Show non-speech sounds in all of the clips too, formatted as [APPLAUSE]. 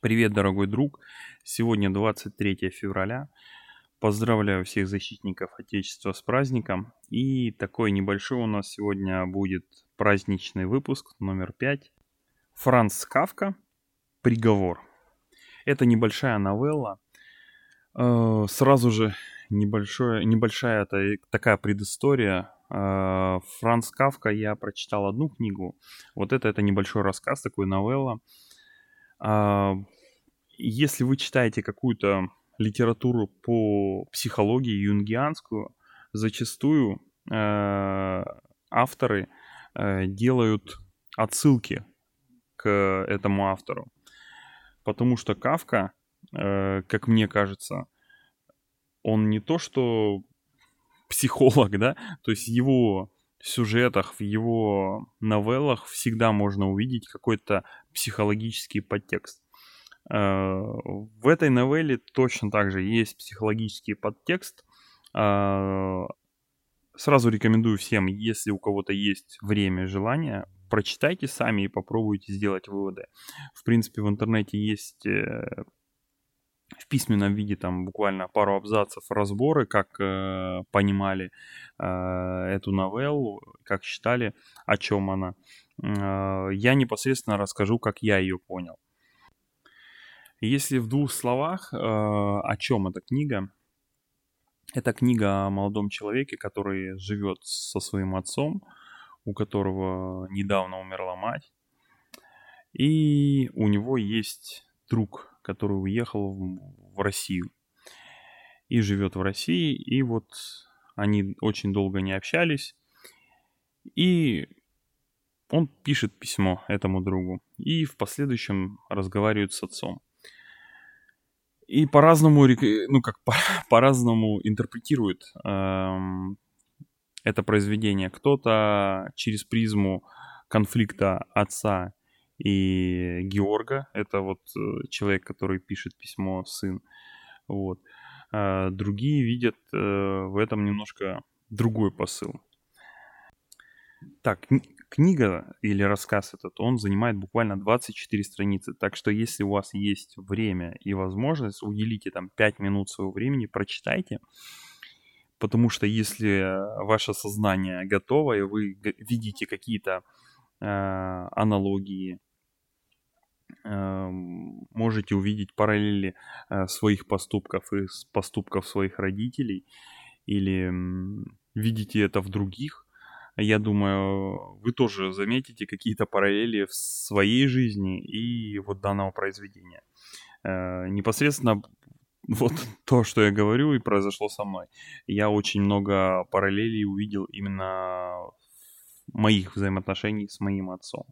Привет, дорогой друг! Сегодня 23 февраля. Поздравляю всех защитников Отечества с праздником. И такой небольшой у нас сегодня будет праздничный выпуск номер 5. Франц Кавка «Приговор». Это небольшая новелла. Э, сразу же небольшое, небольшая это такая предыстория. Э, Франц Кавка, я прочитал одну книгу. Вот это, это небольшой рассказ, такой новелла. А, если вы читаете какую-то литературу по психологии юнгианскую, зачастую э, авторы э, делают отсылки к этому автору. Потому что Кавка, э, как мне кажется, он не то что психолог, да, то есть его сюжетах, в его новеллах всегда можно увидеть какой-то психологический подтекст. Э, в этой новелле точно так же есть психологический подтекст. Э, сразу рекомендую всем, если у кого-то есть время, желание, прочитайте сами и попробуйте сделать выводы. В принципе, в интернете есть э, в письменном виде там буквально пару абзацев разборы, как э, понимали э, эту новеллу, как считали, о чем она. Э, я непосредственно расскажу, как я ее понял. Если в двух словах, э, о чем эта книга? Это книга о молодом человеке, который живет со своим отцом, у которого недавно умерла мать. И у него есть друг, который уехал в Россию и живет в России. И вот они очень долго не общались. И он пишет письмо этому другу и в последующем разговаривает с отцом. И по-разному, ну как по- [LAUGHS] по-разному интерпретирует эм, это произведение. Кто-то через призму конфликта отца и Георга, это вот э, человек, который пишет письмо, сын. Вот. А другие видят э, в этом немножко другой посыл. Так, книга или рассказ этот, он занимает буквально 24 страницы. Так что если у вас есть время и возможность, уделите там 5 минут своего времени, прочитайте. Потому что если ваше сознание готово, и вы видите какие-то э, аналогии, можете увидеть параллели э, своих поступков и поступков своих родителей, или э, видите это в других, я думаю, вы тоже заметите какие-то параллели в своей жизни и вот данного произведения. Э, непосредственно вот [LAUGHS] то, что я говорю, и произошло со мной. Я очень много параллелей увидел именно моих взаимоотношений с моим отцом.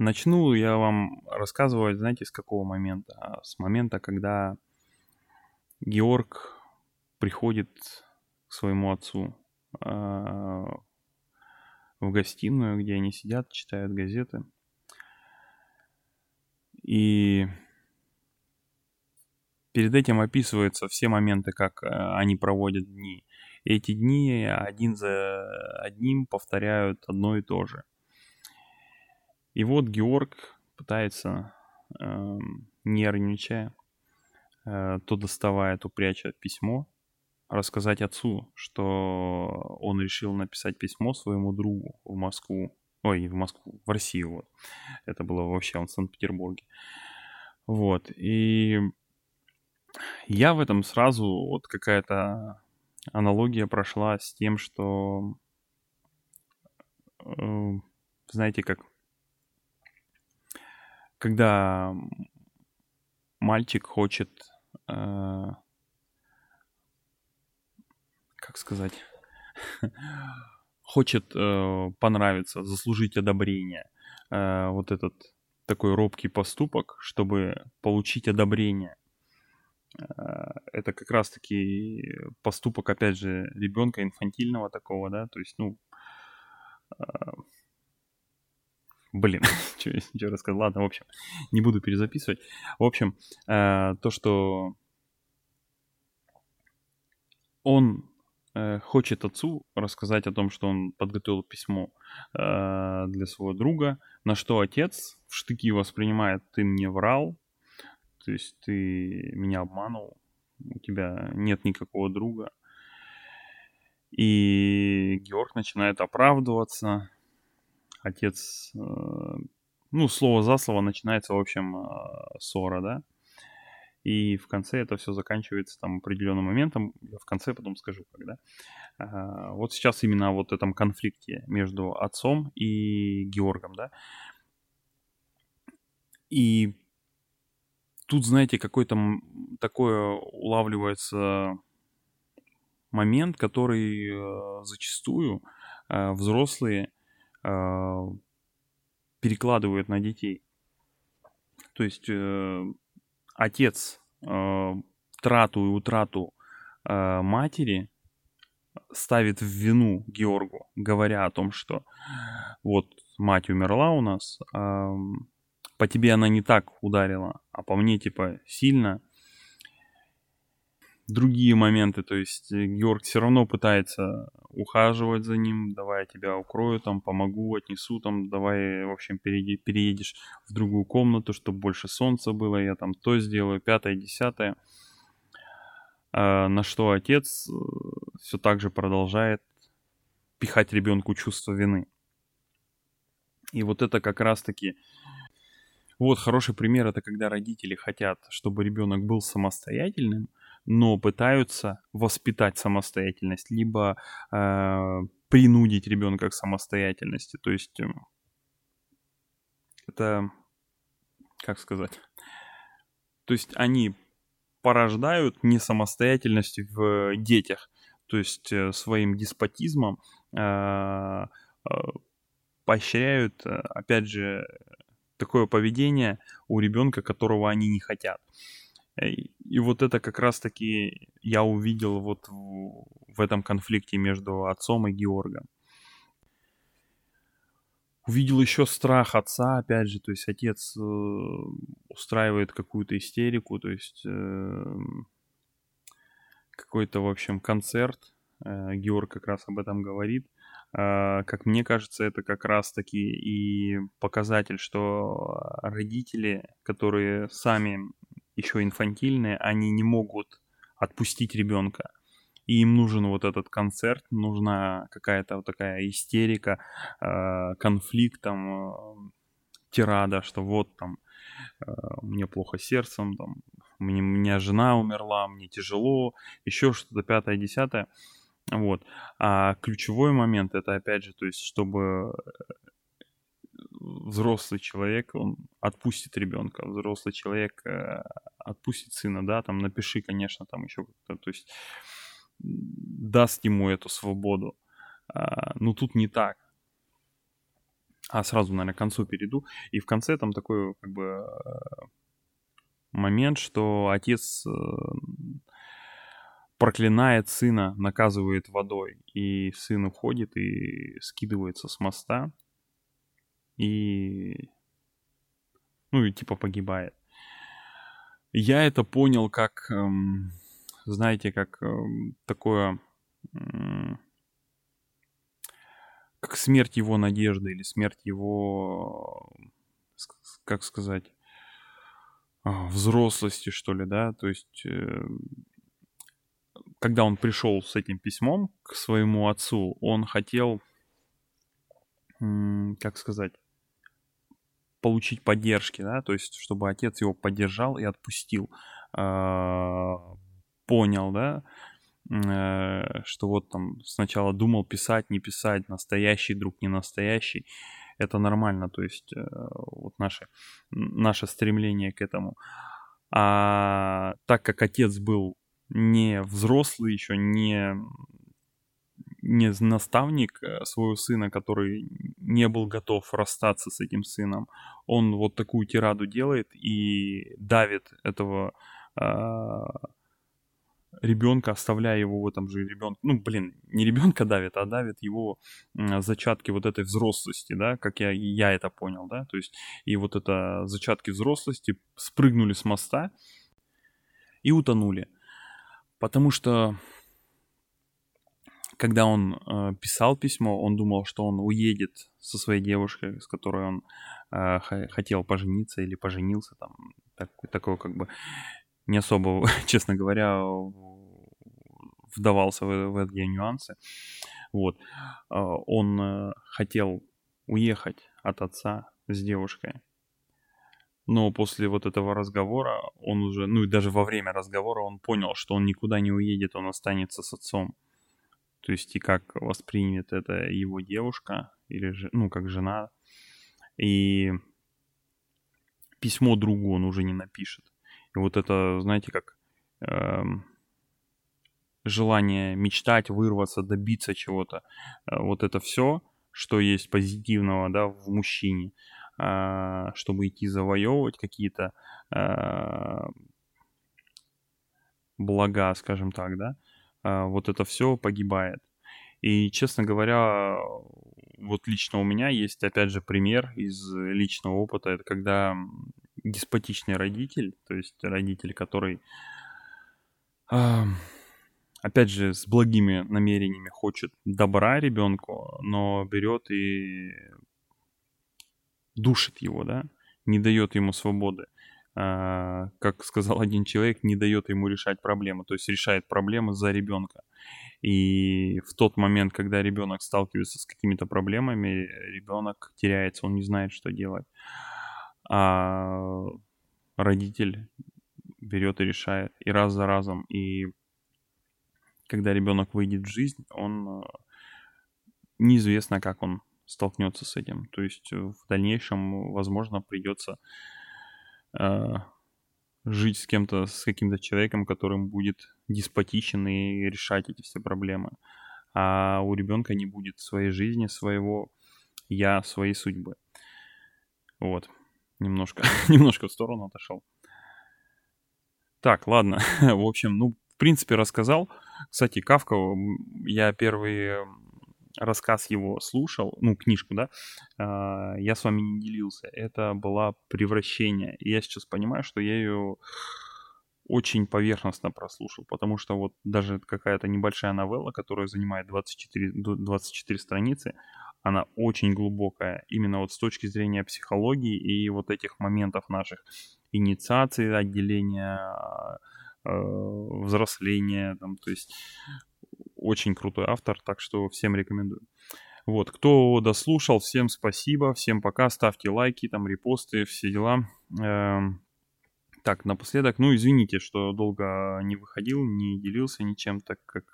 Начну я вам рассказывать, знаете, с какого момента? С момента, когда Георг приходит к своему отцу а, в гостиную, где они сидят, читают газеты. И перед этим описываются все моменты, как а, они проводят дни. Эти дни один за одним повторяют одно и то же. И вот Георг пытается, э, нервничая, э, то доставая, то пряча письмо, рассказать отцу, что он решил написать письмо своему другу в Москву. Ой, в Москву, в Россию. Вот. Это было вообще он в Санкт-Петербурге. Вот. И я в этом сразу вот какая-то аналогия прошла с тем, что э, знаете, как когда мальчик хочет э, как сказать, [LAUGHS] хочет э, понравиться, заслужить одобрение. Э, вот этот такой робкий поступок, чтобы получить одобрение. Э, это как раз-таки поступок, опять же, ребенка инфантильного такого, да, то есть, ну, э, блин, [LAUGHS] что я рассказал, ладно, в общем, не буду перезаписывать. В общем, э, то, что он э, хочет отцу рассказать о том, что он подготовил письмо э, для своего друга, на что отец в штыки воспринимает, ты мне врал, то есть ты меня обманул, у тебя нет никакого друга. И Георг начинает оправдываться. Отец, э, ну, слово за слово начинается, в общем, э, ссора, да. И в конце это все заканчивается там определенным моментом. Я в конце потом скажу, когда. А, вот сейчас именно вот этом конфликте между отцом и Георгом, да. И тут, знаете, какой-то такое улавливается момент, который э, зачастую взрослые э, перекладывают на детей. То есть э, отец э, трату и утрату э, матери ставит в вину Георгу, говоря о том, что вот мать умерла у нас, э, по тебе она не так ударила, а по мне типа сильно, другие моменты. То есть э, Георг все равно пытается ухаживать за ним. Давай я тебя укрою, там, помогу, отнесу, там, давай, в общем, переедешь, в другую комнату, чтобы больше солнца было, я там то сделаю, пятое, десятое. А, на что отец э, все так же продолжает пихать ребенку чувство вины. И вот это как раз-таки... Вот хороший пример это когда родители хотят, чтобы ребенок был самостоятельным, но пытаются воспитать самостоятельность, либо э, принудить ребенка к самостоятельности. То есть э, это, как сказать, то есть они порождают несамостоятельность в детях, то есть э, своим деспотизмом э, э, поощряют, э, опять же, такое поведение у ребенка, которого они не хотят. И вот это как раз-таки я увидел вот в, в этом конфликте между отцом и Георгом. Увидел еще страх отца, опять же, то есть отец э, устраивает какую-то истерику, то есть э, какой-то, в общем, концерт. Э, Георг как раз об этом говорит. Э, как мне кажется, это как раз-таки и показатель, что родители, которые сами еще инфантильные, они не могут отпустить ребенка. И им нужен вот этот концерт, нужна какая-то вот такая истерика, э, конфликт, там, э, тирада, что вот там э, мне плохо сердцем, там, мне, у меня жена умерла, мне тяжело, еще что-то пятое, десятое. Вот. А ключевой момент это опять же, то есть, чтобы взрослый человек, он отпустит ребенка, взрослый человек э, отпустит сына, да, там напиши, конечно, там еще как-то, то есть даст ему эту свободу. А, ну тут не так. А сразу, наверное, к концу перейду. И в конце там такой как бы э, момент, что отец э, проклинает сына, наказывает водой. И сын уходит и скидывается с моста и, ну, и типа погибает. Я это понял как, эм, знаете, как эм, такое, эм, как смерть его надежды или смерть его, как сказать, а, взрослости, что ли, да, то есть, э, когда он пришел с этим письмом к своему отцу, он хотел, как сказать, получить поддержки, да, то есть чтобы отец его поддержал и отпустил, а, понял, да, э, что вот там сначала думал писать, не писать, настоящий друг, не настоящий, это нормально, то есть э, вот наше, наше стремление к этому. А так как отец был не взрослый еще, не не наставник э, своего сына, который не был готов расстаться с этим сыном, он вот такую тираду делает и давит этого э, ребенка, оставляя его в этом же ребенке. Ну, блин, не ребенка давит, а давит его зачатки вот этой взрослости, да, как я, я это понял, да, то есть и вот это зачатки взрослости спрыгнули с моста и утонули. Потому что когда он э, писал письмо, он думал, что он уедет со своей девушкой, с которой он э, хотел пожениться или поженился, там, так, такое как бы не особо, [LAUGHS] честно говоря, вдавался в, в эти нюансы. Вот. А, он э, хотел уехать от отца с девушкой. Но после вот этого разговора он уже, ну и даже во время разговора он понял, что он никуда не уедет, он останется с отцом. То есть и как воспримет это его девушка или ну как жена. И письмо другу он уже не напишет. И вот это, знаете, как эм, желание мечтать, вырваться, добиться чего-то. Э, вот это все, что есть позитивного да, в мужчине, а, чтобы идти завоевывать какие-то а, блага, скажем так, да, а, вот это все погибает. И, честно говоря, вот лично у меня есть, опять же, пример из личного опыта. Это когда деспотичный родитель, то есть родитель, который опять же, с благими намерениями хочет добра ребенку, но берет и душит его, да, не дает ему свободы. А, как сказал один человек, не дает ему решать проблемы, то есть решает проблемы за ребенка. И в тот момент, когда ребенок сталкивается с какими-то проблемами, ребенок теряется, он не знает, что делать. А родитель берет и решает, и раз за разом. И когда ребенок выйдет в жизнь, он э, неизвестно, как он столкнется с этим. То есть э, в дальнейшем, возможно, придется жить с кем-то, с каким-то человеком, которым будет деспотичен и решать эти все проблемы. А у ребенка не будет своей жизни, своего я, своей судьбы. Вот. Немножко, [LAUGHS] немножко в сторону отошел. Так, ладно. [LAUGHS] в общем, ну, в принципе, рассказал. Кстати, Кавка, я первый рассказ его слушал, ну, книжку, да, а, я с вами не делился. Это была «Превращение». И я сейчас понимаю, что я ее очень поверхностно прослушал, потому что вот даже какая-то небольшая новелла, которая занимает 24, 24 страницы, она очень глубокая, именно вот с точки зрения психологии и вот этих моментов наших инициации, отделения Э, взросления, там, то есть очень крутой автор, так что всем рекомендую. Вот, кто дослушал, всем спасибо, всем пока, ставьте лайки, там, репосты, все дела. Эм, так, напоследок, ну, извините, что долго не выходил, не делился ничем, так как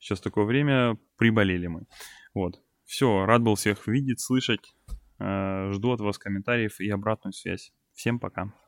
сейчас такое время, приболели мы. Вот, все, рад был всех видеть, слышать, э, жду от вас комментариев и обратную связь. Всем пока.